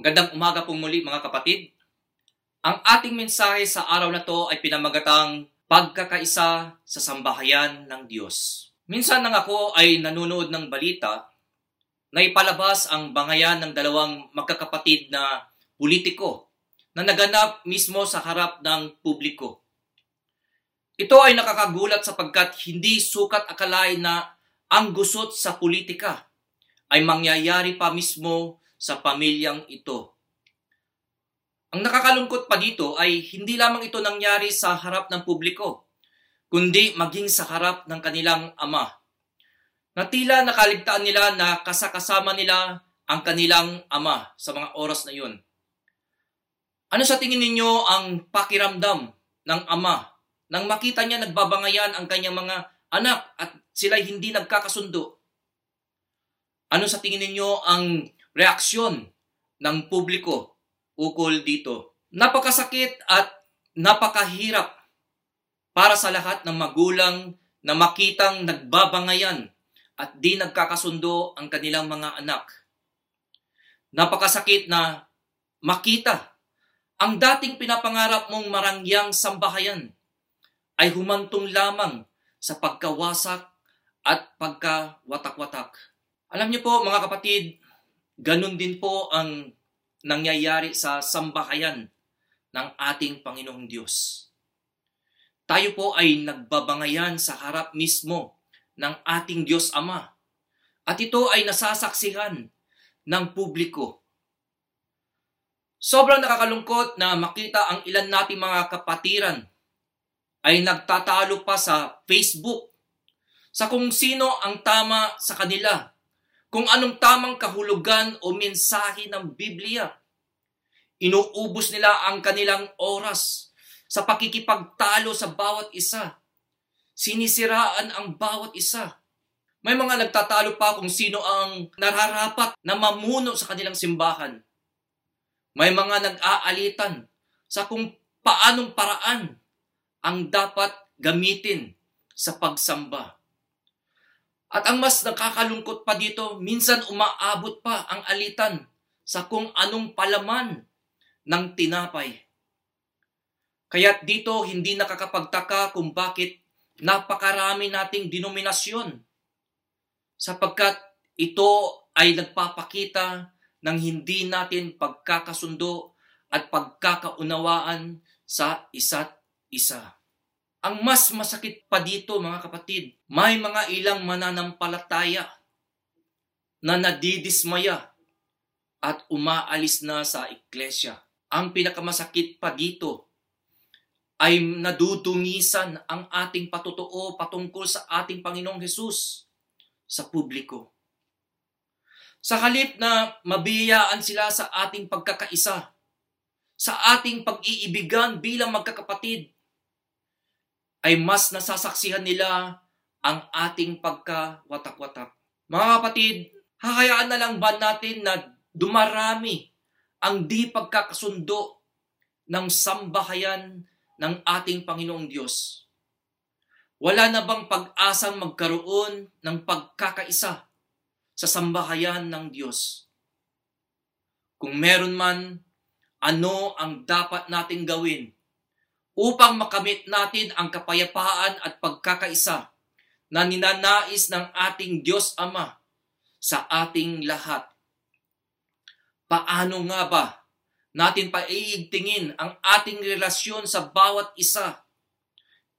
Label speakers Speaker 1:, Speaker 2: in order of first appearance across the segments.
Speaker 1: Magandang umaga pong muli mga kapatid. Ang ating mensahe sa araw na to ay pinamagatang pagkakaisa sa sambahayan ng Diyos. Minsan nang ako ay nanonood ng balita na ipalabas ang bangayan ng dalawang magkakapatid na politiko na naganap mismo sa harap ng publiko. Ito ay nakakagulat sapagkat hindi sukat akalain na ang gusot sa politika ay mangyayari pa mismo sa pamilyang ito. Ang nakakalungkot pa dito ay hindi lamang ito nangyari sa harap ng publiko, kundi maging sa harap ng kanilang ama. Na tila nakaligtaan nila na kasakasama nila ang kanilang ama sa mga oras na yun. Ano sa tingin ninyo ang pakiramdam ng ama nang makita niya nagbabangayan ang kanyang mga anak at sila hindi nagkakasundo? Ano sa tingin ninyo ang reaksyon ng publiko ukol dito? Napakasakit at napakahirap para sa lahat ng magulang na makitang nagbabangayan at di nagkakasundo ang kanilang mga anak. Napakasakit na makita ang dating pinapangarap mong marangyang sambahayan ay humantong lamang sa pagkawasak at pagkawatak-watak. Alam niyo po mga kapatid, ganun din po ang nangyayari sa sambahayan ng ating Panginoong Diyos. Tayo po ay nagbabangayan sa harap mismo ng ating Diyos Ama. At ito ay nasasaksihan ng publiko. Sobrang nakakalungkot na makita ang ilan nating mga kapatiran ay nagtatalo pa sa Facebook sa kung sino ang tama sa kanila, kung anong tamang kahulugan o mensahe ng Biblia. Inuubos nila ang kanilang oras sa pakikipagtalo sa bawat isa. Sinisiraan ang bawat isa. May mga nagtatalo pa kung sino ang nararapat na mamuno sa kanilang simbahan. May mga nag-aalitan sa kung paanong paraan ang dapat gamitin sa pagsamba. At ang mas nakakalungkot pa dito, minsan umaabot pa ang alitan sa kung anong palaman ng tinapay. Kaya dito hindi nakakapagtaka kung bakit napakarami nating denominasyon sapagkat ito ay nagpapakita ng hindi natin pagkakasundo at pagkakaunawaan sa isa't isa. Ang mas masakit pa dito mga kapatid, may mga ilang mananampalataya na nadidismaya at umaalis na sa iglesia. Ang pinakamasakit pa dito ay nadudungisan ang ating patotoo patungkol sa ating Panginoong Hesus sa publiko. Sa halip na mabiyayaan sila sa ating pagkakaisa, sa ating pag-iibigan bilang magkakapatid, ay mas nasasaksihan nila ang ating pagkawatak-watak. Mga kapatid, hakayaan na lang ba natin na dumarami ang di pagkakasundo ng sambahayan ng ating Panginoong Diyos? Wala na bang pag-asang magkaroon ng pagkakaisa sa sambahayan ng Diyos? Kung meron man, ano ang dapat nating gawin upang makamit natin ang kapayapaan at pagkakaisa na ninanais ng ating Diyos Ama sa ating lahat. Paano nga ba natin paiigtingin ang ating relasyon sa bawat isa?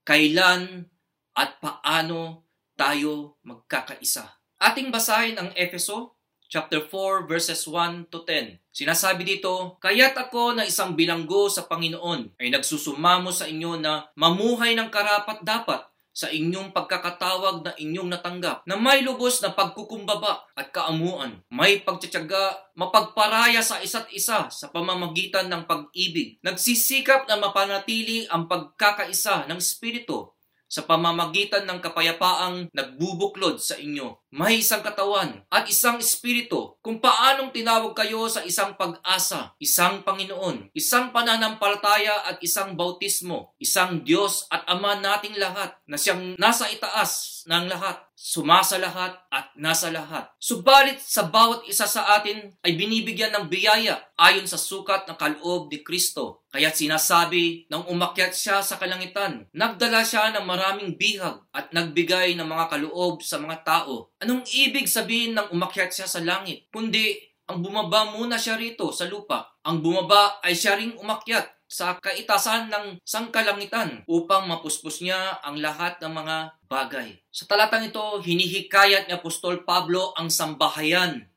Speaker 1: Kailan at paano tayo magkakaisa? Ating basahin ang Efeso chapter 4 verses 1 to 10. Sinasabi dito, Kaya't ako na isang bilanggo sa Panginoon ay nagsusumamo sa inyo na mamuhay ng karapat dapat sa inyong pagkakatawag na inyong natanggap na may lubos na pagkukumbaba at kaamuan, may pagtsatsaga, mapagparaya sa isa't isa sa pamamagitan ng pag-ibig, nagsisikap na mapanatili ang pagkakaisa ng Espiritu sa pamamagitan ng kapayapaang nagbubuklod sa inyo. May isang katawan at isang espiritu kung paanong tinawag kayo sa isang pag-asa, isang Panginoon, isang pananampalataya at isang bautismo, isang Diyos at Ama nating lahat na siyang nasa itaas ng lahat sumasalahat at nasa lahat. Subalit sa bawat isa sa atin ay binibigyan ng biyaya ayon sa sukat ng kaloob ni Kristo. Kaya't sinasabi nang umakyat siya sa kalangitan, nagdala siya ng maraming bihag at nagbigay ng mga kaloob sa mga tao. Anong ibig sabihin ng umakyat siya sa langit? Kundi ang bumaba muna siya rito sa lupa. Ang bumaba ay siya ring umakyat sa kaitasan ng sangkalangitan upang mapuspos niya ang lahat ng mga bagay. Sa talatang ito, hinihikayat ni Apostol Pablo ang sambahayan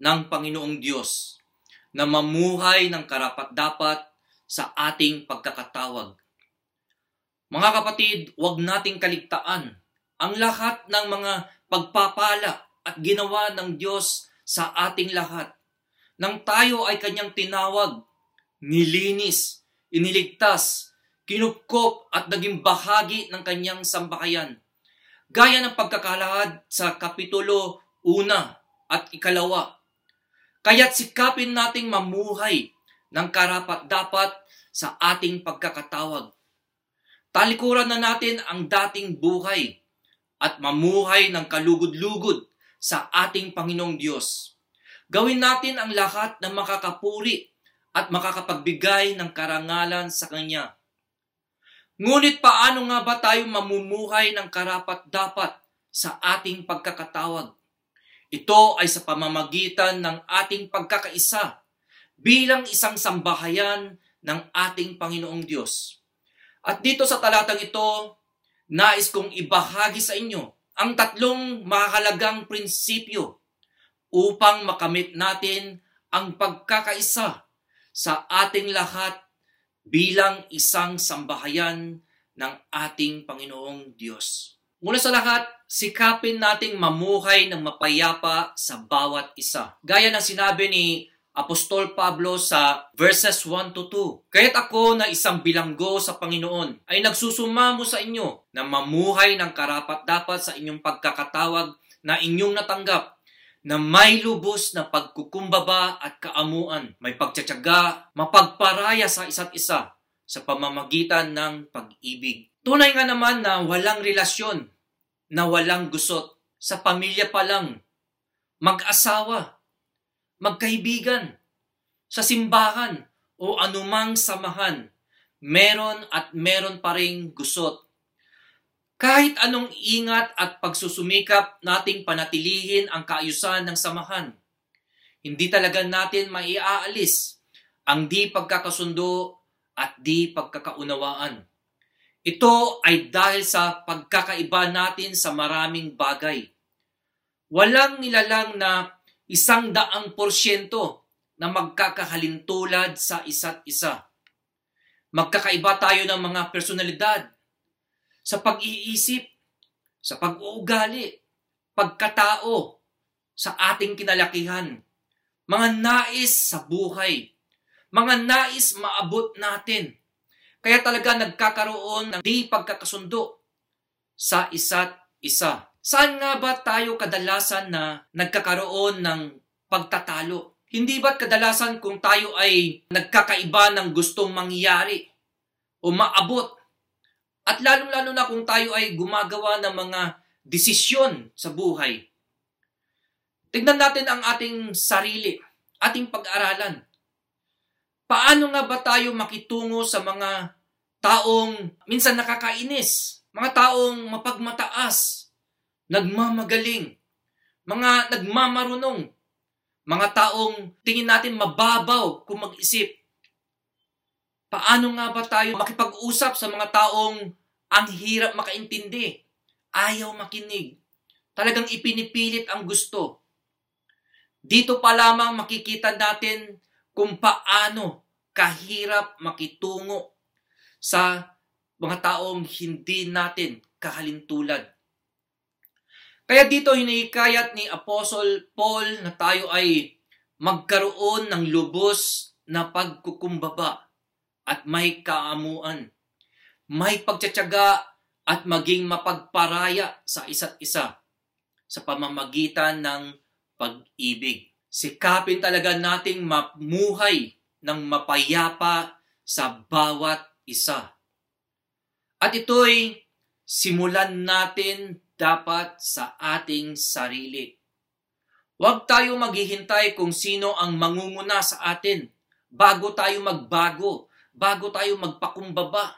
Speaker 1: ng Panginoong Diyos na mamuhay ng karapat-dapat sa ating pagkakatawag. Mga kapatid, huwag nating kaligtaan ang lahat ng mga pagpapala at ginawa ng Diyos sa ating lahat. Nang tayo ay kanyang tinawag, nilinis, iniligtas, kinupkop at naging bahagi ng kanyang sambahayan. Gaya ng pagkakalahad sa Kapitulo 1 at ikalawa. Kaya't sikapin nating mamuhay ng karapat-dapat sa ating pagkakatawag. Talikuran na natin ang dating buhay at mamuhay ng kalugod-lugod sa ating Panginoong Diyos. Gawin natin ang lahat na makakapuri at makakapagbigay ng karangalan sa Kanya. Ngunit paano nga ba tayo mamumuhay ng karapat-dapat sa ating pagkakatawag? Ito ay sa pamamagitan ng ating pagkakaisa bilang isang sambahayan ng ating Panginoong Diyos. At dito sa talatang ito, nais kong ibahagi sa inyo ang tatlong mahalagang prinsipyo upang makamit natin ang pagkakaisa sa ating lahat bilang isang sambahayan ng ating Panginoong Diyos. Muna sa lahat, sikapin nating mamuhay ng mapayapa sa bawat isa. Gaya ng sinabi ni Apostol Pablo sa verses 1 to 2. Kaya't ako na isang bilanggo sa Panginoon ay nagsusumamo sa inyo na mamuhay ng karapat dapat sa inyong pagkakatawag na inyong natanggap na may lubos na pagkukumbaba at kaamuan, may pagtsatsaga, mapagparaya sa isa't isa sa pamamagitan ng pag-ibig. Tunay nga naman na walang relasyon, na walang gusot, sa pamilya pa lang, mag-asawa, magkaibigan, sa simbahan o anumang samahan, meron at meron pa ring gusot kahit anong ingat at pagsusumikap nating panatilihin ang kaayusan ng samahan, hindi talaga natin maiaalis ang di pagkakasundo at di pagkakaunawaan. Ito ay dahil sa pagkakaiba natin sa maraming bagay. Walang nilalang na isang daang porsyento na magkakahalintulad sa isa't isa. Magkakaiba tayo ng mga personalidad, sa pag-iisip, sa pag-uugali, pagkatao, sa ating kinalakihan, mga nais sa buhay, mga nais maabot natin. Kaya talaga nagkakaroon ng di pagkakasundo sa isa't isa. Saan nga ba tayo kadalasan na nagkakaroon ng pagtatalo? Hindi ba't kadalasan kung tayo ay nagkakaiba ng gustong mangyari o maabot at lalong-lalo na kung tayo ay gumagawa ng mga desisyon sa buhay. Tignan natin ang ating sarili, ating pag-aralan. Paano nga ba tayo makitungo sa mga taong minsan nakakainis, mga taong mapagmataas, nagmamagaling, mga nagmamarunong, mga taong tingin natin mababaw kung mag-isip, Paano nga ba tayo makipag-usap sa mga taong ang hirap makaintindi, ayaw makinig, talagang ipinipilit ang gusto. Dito pa lamang makikita natin kung paano kahirap makitungo sa mga taong hindi natin kahalintulad. Kaya dito hinihikayat ni Apostle Paul na tayo ay magkaroon ng lubos na pagkukumbaba at may kaamuan, may pagtsatsaga at maging mapagparaya sa isa't isa sa pamamagitan ng pag-ibig. Sikapin talaga nating mamuhay ng mapayapa sa bawat isa. At ito'y simulan natin dapat sa ating sarili. Huwag tayo maghihintay kung sino ang mangunguna sa atin bago tayo magbago, bago tayo magpakumbaba.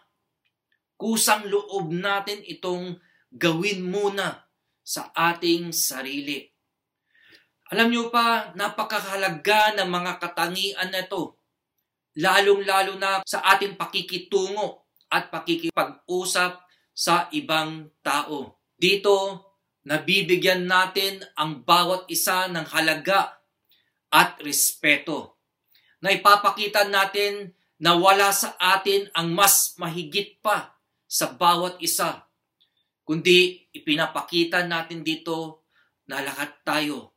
Speaker 1: Kusang loob natin itong gawin muna sa ating sarili. Alam niyo pa, napakahalaga ng mga katangian na ito, lalong-lalo na sa ating pakikitungo at pakikipag-usap sa ibang tao. Dito, nabibigyan natin ang bawat isa ng halaga at respeto. Na ipapakita natin na wala sa atin ang mas mahigit pa sa bawat isa. Kundi ipinapakita natin dito na lahat tayo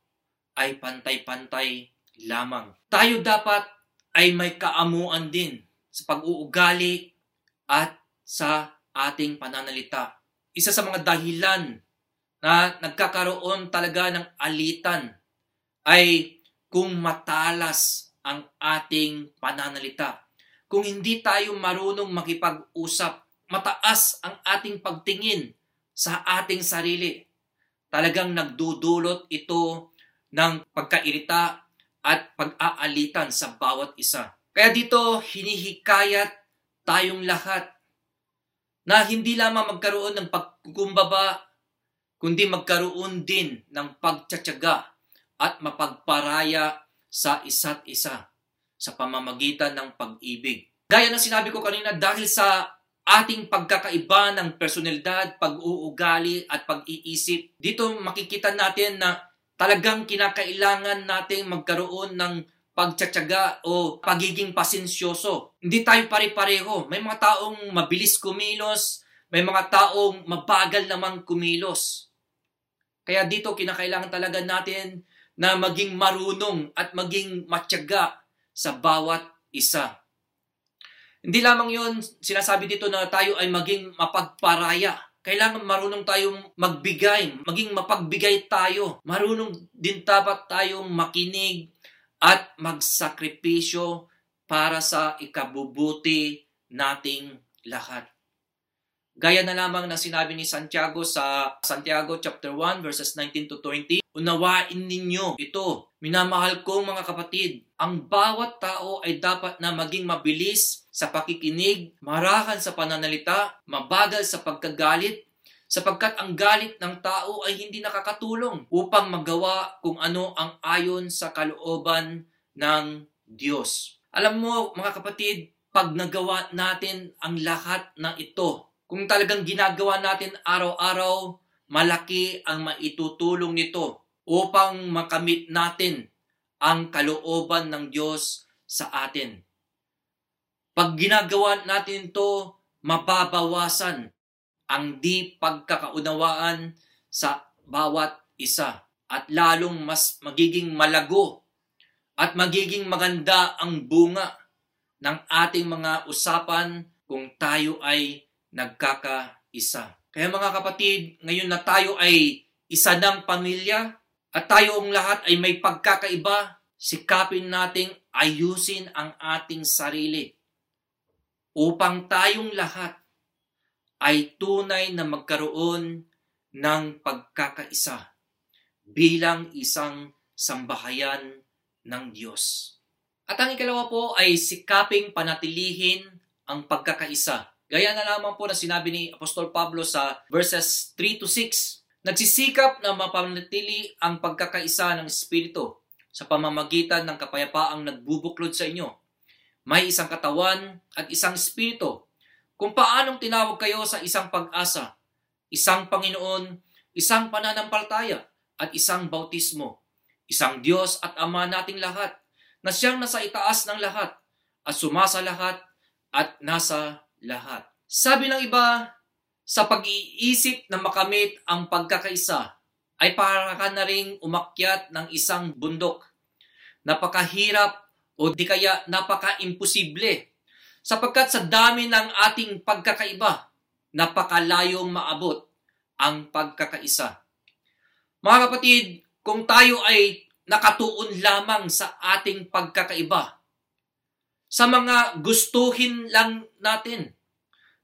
Speaker 1: ay pantay-pantay lamang. Tayo dapat ay may kaamuan din sa pag-uugali at sa ating pananalita. Isa sa mga dahilan na nagkakaroon talaga ng alitan ay kung matalas ang ating pananalita. Kung hindi tayo marunong makipag-usap, mataas ang ating pagtingin sa ating sarili. Talagang nagdudulot ito ng pagkairita at pag-aalitan sa bawat isa. Kaya dito, hinihikayat tayong lahat na hindi lamang magkaroon ng pagkukumbaba, kundi magkaroon din ng pagtsatsaga at mapagparaya sa isa't isa sa pamamagitan ng pag-ibig. Gaya ng sinabi ko kanina, dahil sa ating pagkakaiba ng personalidad, pag-uugali at pag-iisip, dito makikita natin na talagang kinakailangan nating magkaroon ng pagtsatsaga o pagiging pasensyoso. Hindi tayo pare-pareho. May mga taong mabilis kumilos, may mga taong mabagal namang kumilos. Kaya dito kinakailangan talaga natin na maging marunong at maging matyaga sa bawat isa. Hindi lamang yon sinasabi dito na tayo ay maging mapagparaya kailangan marunong tayong magbigay, maging mapagbigay tayo. Marunong din dapat tayong makinig at magsakripisyo para sa ikabubuti nating lahat. Gaya na lamang ng sinabi ni Santiago sa Santiago chapter 1 verses 19 to 20, Unawain ninyo ito, minamahal kong mga kapatid, ang bawat tao ay dapat na maging mabilis sa pakikinig, marahan sa pananalita, mabagal sa pagkagalit, sapagkat ang galit ng tao ay hindi nakakatulong upang magawa kung ano ang ayon sa kalooban ng Diyos. Alam mo mga kapatid, pag nagawa natin ang lahat ng ito, kung talagang ginagawa natin araw-araw, malaki ang maitutulong nito upang makamit natin ang kalooban ng Diyos sa atin. Pag ginagawa natin to, mababawasan ang di pagkakaunawaan sa bawat isa at lalong mas magiging malago at magiging maganda ang bunga ng ating mga usapan kung tayo ay nagkakaisa. Kaya mga kapatid, ngayon na tayo ay isa ng pamilya at tayong lahat ay may pagkakaiba, sikapin nating ayusin ang ating sarili upang tayong lahat ay tunay na magkaroon ng pagkakaisa bilang isang sambahayan ng Diyos. At ang ikalawa po ay sikaping panatilihin ang pagkakaisa Gaya na lamang po na sinabi ni Apostol Pablo sa verses 3 to 6, nagsisikap na mapanatili ang pagkakaisa ng Espiritu sa pamamagitan ng kapayapaang nagbubuklod sa inyo. May isang katawan at isang Espiritu. Kung paanong tinawag kayo sa isang pag-asa, isang Panginoon, isang pananampalataya, at isang bautismo. Isang Diyos at Ama nating lahat, na siyang nasa itaas ng lahat, at sumasa lahat, at nasa lahat. Sabi ng iba, sa pag-iisip na makamit ang pagkakaisa, ay para ka na ring umakyat ng isang bundok. Napakahirap o di kaya napaka-imposible sapagkat sa dami ng ating pagkakaiba, napakalayong maabot ang pagkakaisa. Mga kapatid, kung tayo ay nakatuon lamang sa ating pagkakaiba, sa mga gustuhin lang natin.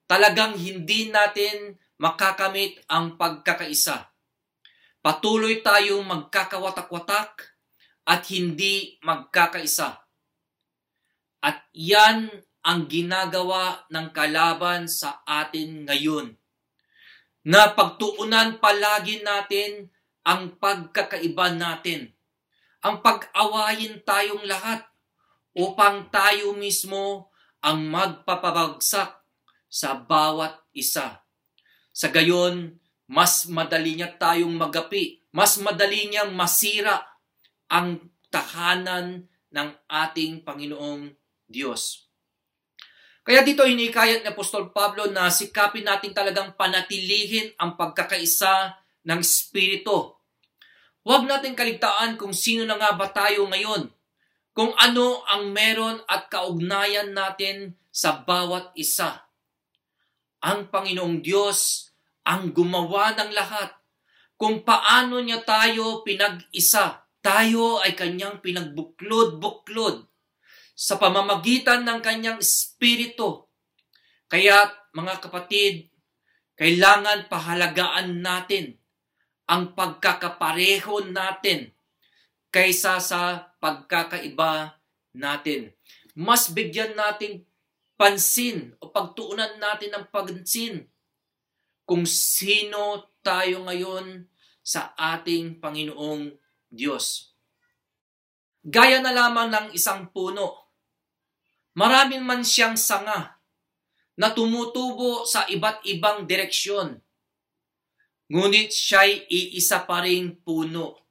Speaker 1: Talagang hindi natin makakamit ang pagkakaisa. patuloy tayong magkakawatak-watak at hindi magkakaisa. At yan ang ginagawa ng kalaban sa atin ngayon. Na pagtuunan palagi natin ang pagkakaiba natin. Ang pag-awayin tayong lahat upang tayo mismo ang magpapabagsak sa bawat isa. Sa gayon, mas madali niya tayong magapi, mas madali niyang masira ang tahanan ng ating Panginoong Diyos. Kaya dito hinikayat ni Apostol Pablo na sikapin natin talagang panatilihin ang pagkakaisa ng Espiritu. Huwag natin kaligtaan kung sino na nga ba tayo ngayon, kung ano ang meron at kaugnayan natin sa bawat isa. Ang Panginoong Diyos ang gumawa ng lahat. Kung paano niya tayo pinag-isa, tayo ay kanyang pinagbuklod-buklod sa pamamagitan ng kanyang espiritu. Kaya mga kapatid, kailangan pahalagaan natin ang pagkakapareho natin kaysa sa pagkakaiba natin. Mas bigyan natin pansin o pagtuunan natin ng pansin kung sino tayo ngayon sa ating Panginoong Diyos. Gaya na lamang ng isang puno Maraming man siyang sanga na tumutubo sa iba't ibang direksyon. Ngunit siya'y iisa pa ring puno.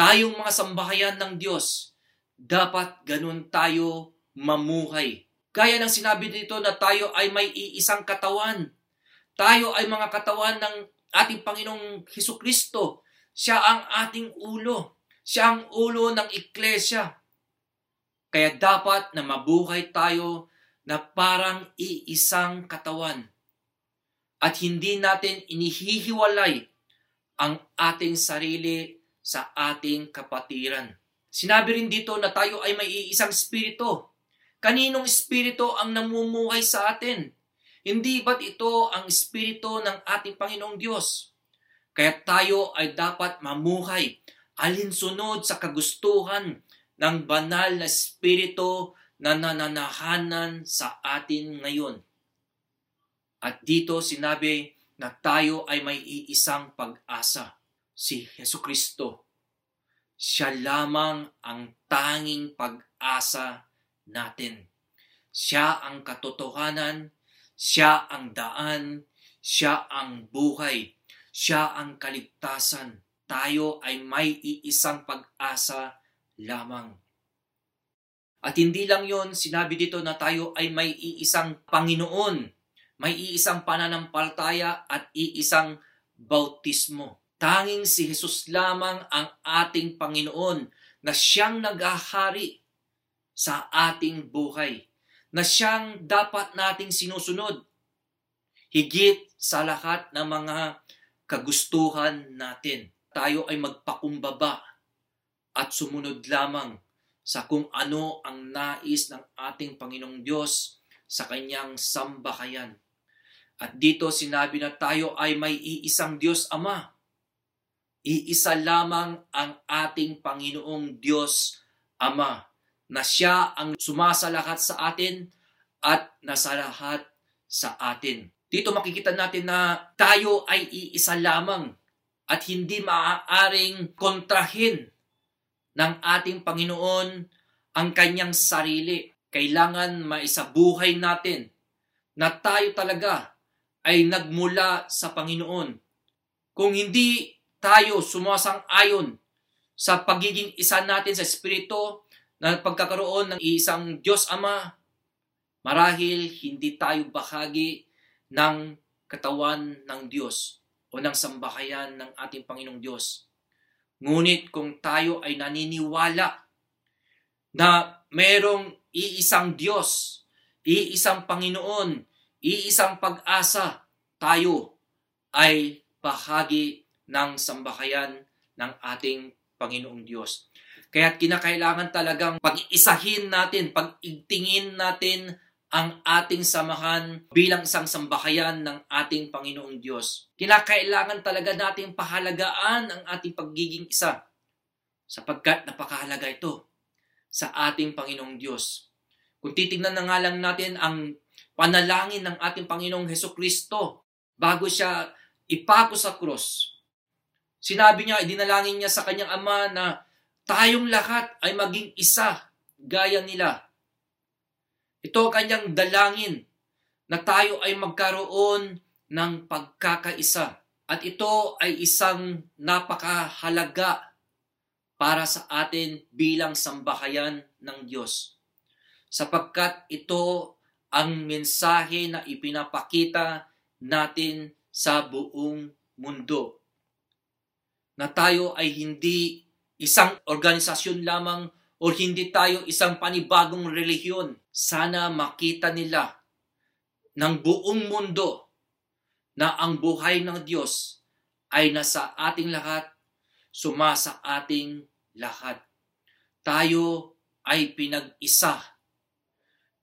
Speaker 1: Tayong mga sambahayan ng Diyos, dapat ganun tayo mamuhay. Gaya ng sinabi dito na tayo ay may iisang katawan. Tayo ay mga katawan ng ating Panginoong Heso Kristo. Siya ang ating ulo. Siya ang ulo ng Iklesia. Kaya dapat na mabuhay tayo na parang iisang katawan. At hindi natin inihihiwalay ang ating sarili sa ating kapatiran. Sinabi rin dito na tayo ay may iisang spirito. Kaninong espiritu ang namumuhay sa atin? Hindi ba't ito ang espiritu ng ating Panginoong Diyos? Kaya tayo ay dapat mamuhay alinsunod sa kagustuhan ng banal na spirito na nananahanan sa atin ngayon. At dito sinabi na tayo ay may iisang pag-asa, si Kristo. Siya lamang ang tanging pag-asa natin. Siya ang katotohanan, siya ang daan, siya ang buhay, siya ang kaligtasan. Tayo ay may iisang pag-asa lamang. At hindi lang yon sinabi dito na tayo ay may iisang Panginoon, may iisang pananampalataya at iisang bautismo. Tanging si Jesus lamang ang ating Panginoon na siyang naghahari sa ating buhay, na siyang dapat nating sinusunod, higit sa lahat ng mga kagustuhan natin. Tayo ay magpakumbaba at sumunod lamang sa kung ano ang nais ng ating Panginoong Diyos sa kanyang sambahayan. At dito sinabi na tayo ay may iisang Diyos Ama. Iisa lamang ang ating Panginoong Diyos Ama na siya ang sumasalahat sa atin at nasa lahat sa atin. Dito makikita natin na tayo ay iisa lamang at hindi maaaring kontrahin ng ating Panginoon ang kanyang sarili. Kailangan maisabuhay natin na tayo talaga ay nagmula sa Panginoon. Kung hindi tayo sumasang-ayon sa pagiging isa natin sa Espiritu na pagkakaroon ng isang Diyos Ama, marahil hindi tayo bahagi ng katawan ng Diyos o ng sambahayan ng ating Panginoong Diyos. Ngunit kung tayo ay naniniwala na merong iisang Diyos, iisang Panginoon, iisang pag-asa, tayo ay bahagi ng sambahayan ng ating Panginoong Diyos. Kaya kinakailangan talagang pag-isahin natin, pag-igtingin natin ang ating samahan bilang isang sambahayan ng ating Panginoong Diyos. Kinakailangan talaga nating pahalagaan ang ating pagiging isa sapagkat napakahalaga ito sa ating Panginoong Diyos. Kung titignan na nga lang natin ang panalangin ng ating Panginoong Heso Kristo bago siya ipako sa krus, sinabi niya, idinalangin niya sa kanyang ama na tayong lahat ay maging isa gaya nila. Ito kanyang dalangin na tayo ay magkaroon ng pagkakaisa. At ito ay isang napakahalaga para sa atin bilang sambahayan ng Diyos. Sapagkat ito ang mensahe na ipinapakita natin sa buong mundo. Na tayo ay hindi isang organisasyon lamang o hindi tayo isang panibagong relihiyon. Sana makita nila ng buong mundo na ang buhay ng Diyos ay nasa ating lahat, sumasa ating lahat. Tayo ay pinag-isa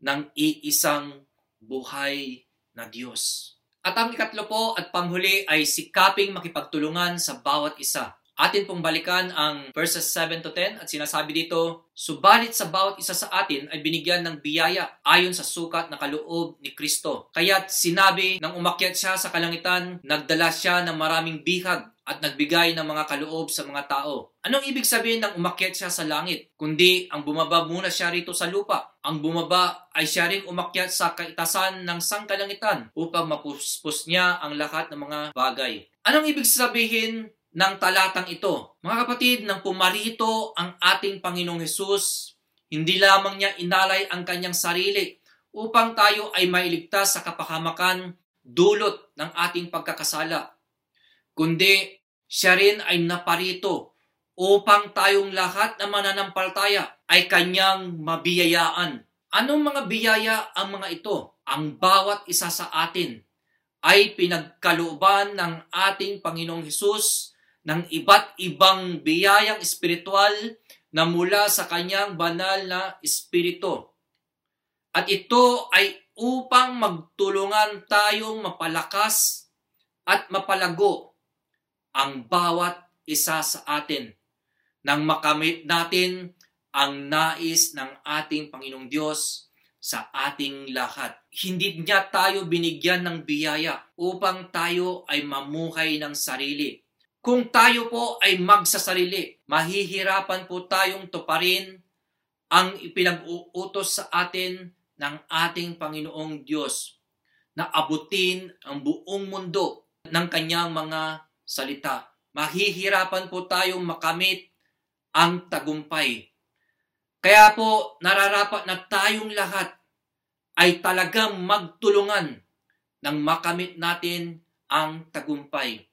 Speaker 1: ng iisang buhay na Diyos. At ang ikatlo po at panghuli ay sikaping makipagtulungan sa bawat isa. Atin pong balikan ang verses 7 to 10 at sinasabi dito, Subalit sa bawat isa sa atin ay binigyan ng biyaya ayon sa sukat na kaloob ni Kristo. Kaya't sinabi nang umakyat siya sa kalangitan, nagdala siya ng maraming bihag at nagbigay ng mga kaloob sa mga tao. Anong ibig sabihin ng umakyat siya sa langit? Kundi ang bumaba muna siya rito sa lupa. Ang bumaba ay siya ring umakyat sa kaitasan ng sangkalangitan upang mapuspos niya ang lahat ng mga bagay. Anong ibig sabihin ng talatang ito. Mga kapatid, nang pumarito ang ating Panginoong Hesus, hindi lamang niya inalay ang kanyang sarili upang tayo ay mailigtas sa kapahamakan dulot ng ating pagkakasala. Kundi siya rin ay naparito upang tayong lahat na mananampalataya ay kanyang mabiyayaan. Anong mga biyaya ang mga ito? Ang bawat isa sa atin ay pinagkalooban ng ating Panginoong Hesus ng iba't ibang biyayang espiritual na mula sa kanyang banal na espiritu. At ito ay upang magtulungan tayong mapalakas at mapalago ang bawat isa sa atin nang makamit natin ang nais ng ating Panginoong Diyos sa ating lahat. Hindi niya tayo binigyan ng biyaya upang tayo ay mamuhay ng sarili kung tayo po ay magsasarili, mahihirapan po tayong tuparin ang ipinag-uutos sa atin ng ating Panginoong Diyos na abutin ang buong mundo ng kanyang mga salita. Mahihirapan po tayong makamit ang tagumpay. Kaya po nararapat na tayong lahat ay talagang magtulungan nang makamit natin ang tagumpay.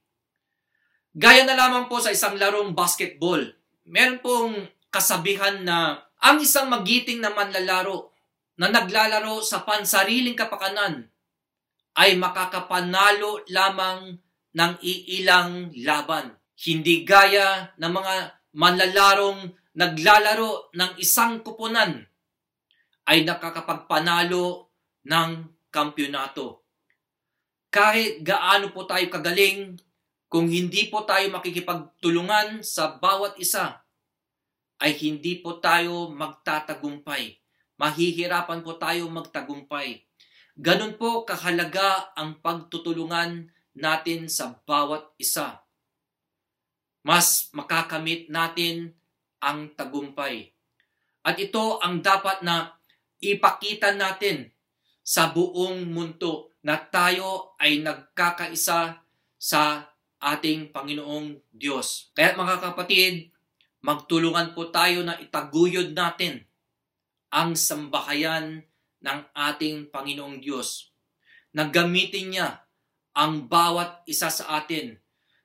Speaker 1: Gaya na lamang po sa isang larong basketball. Meron pong kasabihan na ang isang magiting na manlalaro na naglalaro sa pansariling kapakanan ay makakapanalo lamang ng iilang laban. Hindi gaya ng mga manlalarong naglalaro ng isang kupunan ay nakakapagpanalo ng kampyonato. Kahit gaano po tayo kagaling kung hindi po tayo makikipagtulungan sa bawat isa, ay hindi po tayo magtatagumpay. Mahihirapan po tayo magtagumpay. Ganun po kahalaga ang pagtutulungan natin sa bawat isa. Mas makakamit natin ang tagumpay. At ito ang dapat na ipakita natin sa buong mundo na tayo ay nagkakaisa sa ating Panginoong Diyos. Kaya mga kapatid, magtulungan po tayo na itaguyod natin ang sambahayan ng ating Panginoong Diyos. Na gamitin niya ang bawat isa sa atin.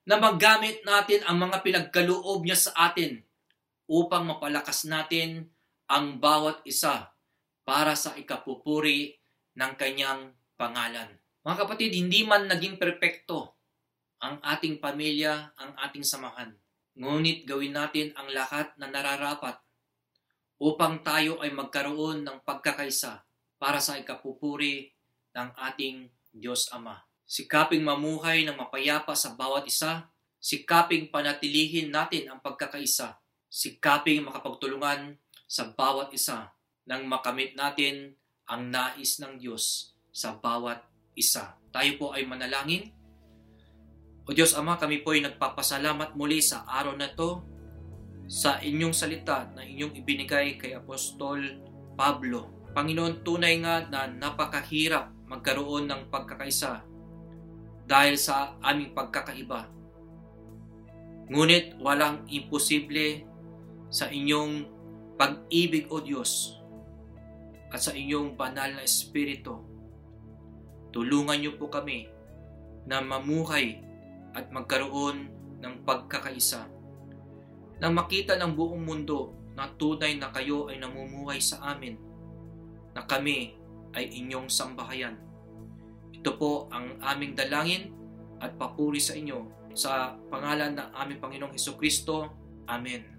Speaker 1: Na magamit natin ang mga pinagkaloob niya sa atin upang mapalakas natin ang bawat isa para sa ikapupuri ng kanyang pangalan. Mga kapatid, hindi man naging perpekto ang ating pamilya, ang ating samahan. Ngunit gawin natin ang lahat na nararapat upang tayo ay magkaroon ng pagkakaisa para sa ikapupuri ng ating Diyos Ama. Sikaping mamuhay ng mapayapa sa bawat isa, sikaping panatilihin natin ang pagkakaisa, sikaping makapagtulungan sa bawat isa nang makamit natin ang nais ng Diyos sa bawat isa. Tayo po ay manalangin. O Diyos Ama, kami po ay nagpapasalamat muli sa araw na to sa inyong salita na inyong ibinigay kay Apostol Pablo. Panginoon, tunay nga na napakahirap magkaroon ng pagkakaisa dahil sa aming pagkakaiba. Ngunit walang imposible sa inyong pag-ibig o Diyos at sa inyong banal na Espiritu. Tulungan niyo po kami na mamuhay at magkaroon ng pagkakaisa. Na makita ng buong mundo na tunay na kayo ay namumuhay sa amin, na kami ay inyong sambahayan. Ito po ang aming dalangin at papuri sa inyo sa pangalan ng aming Panginoong Heso Kristo. Amen.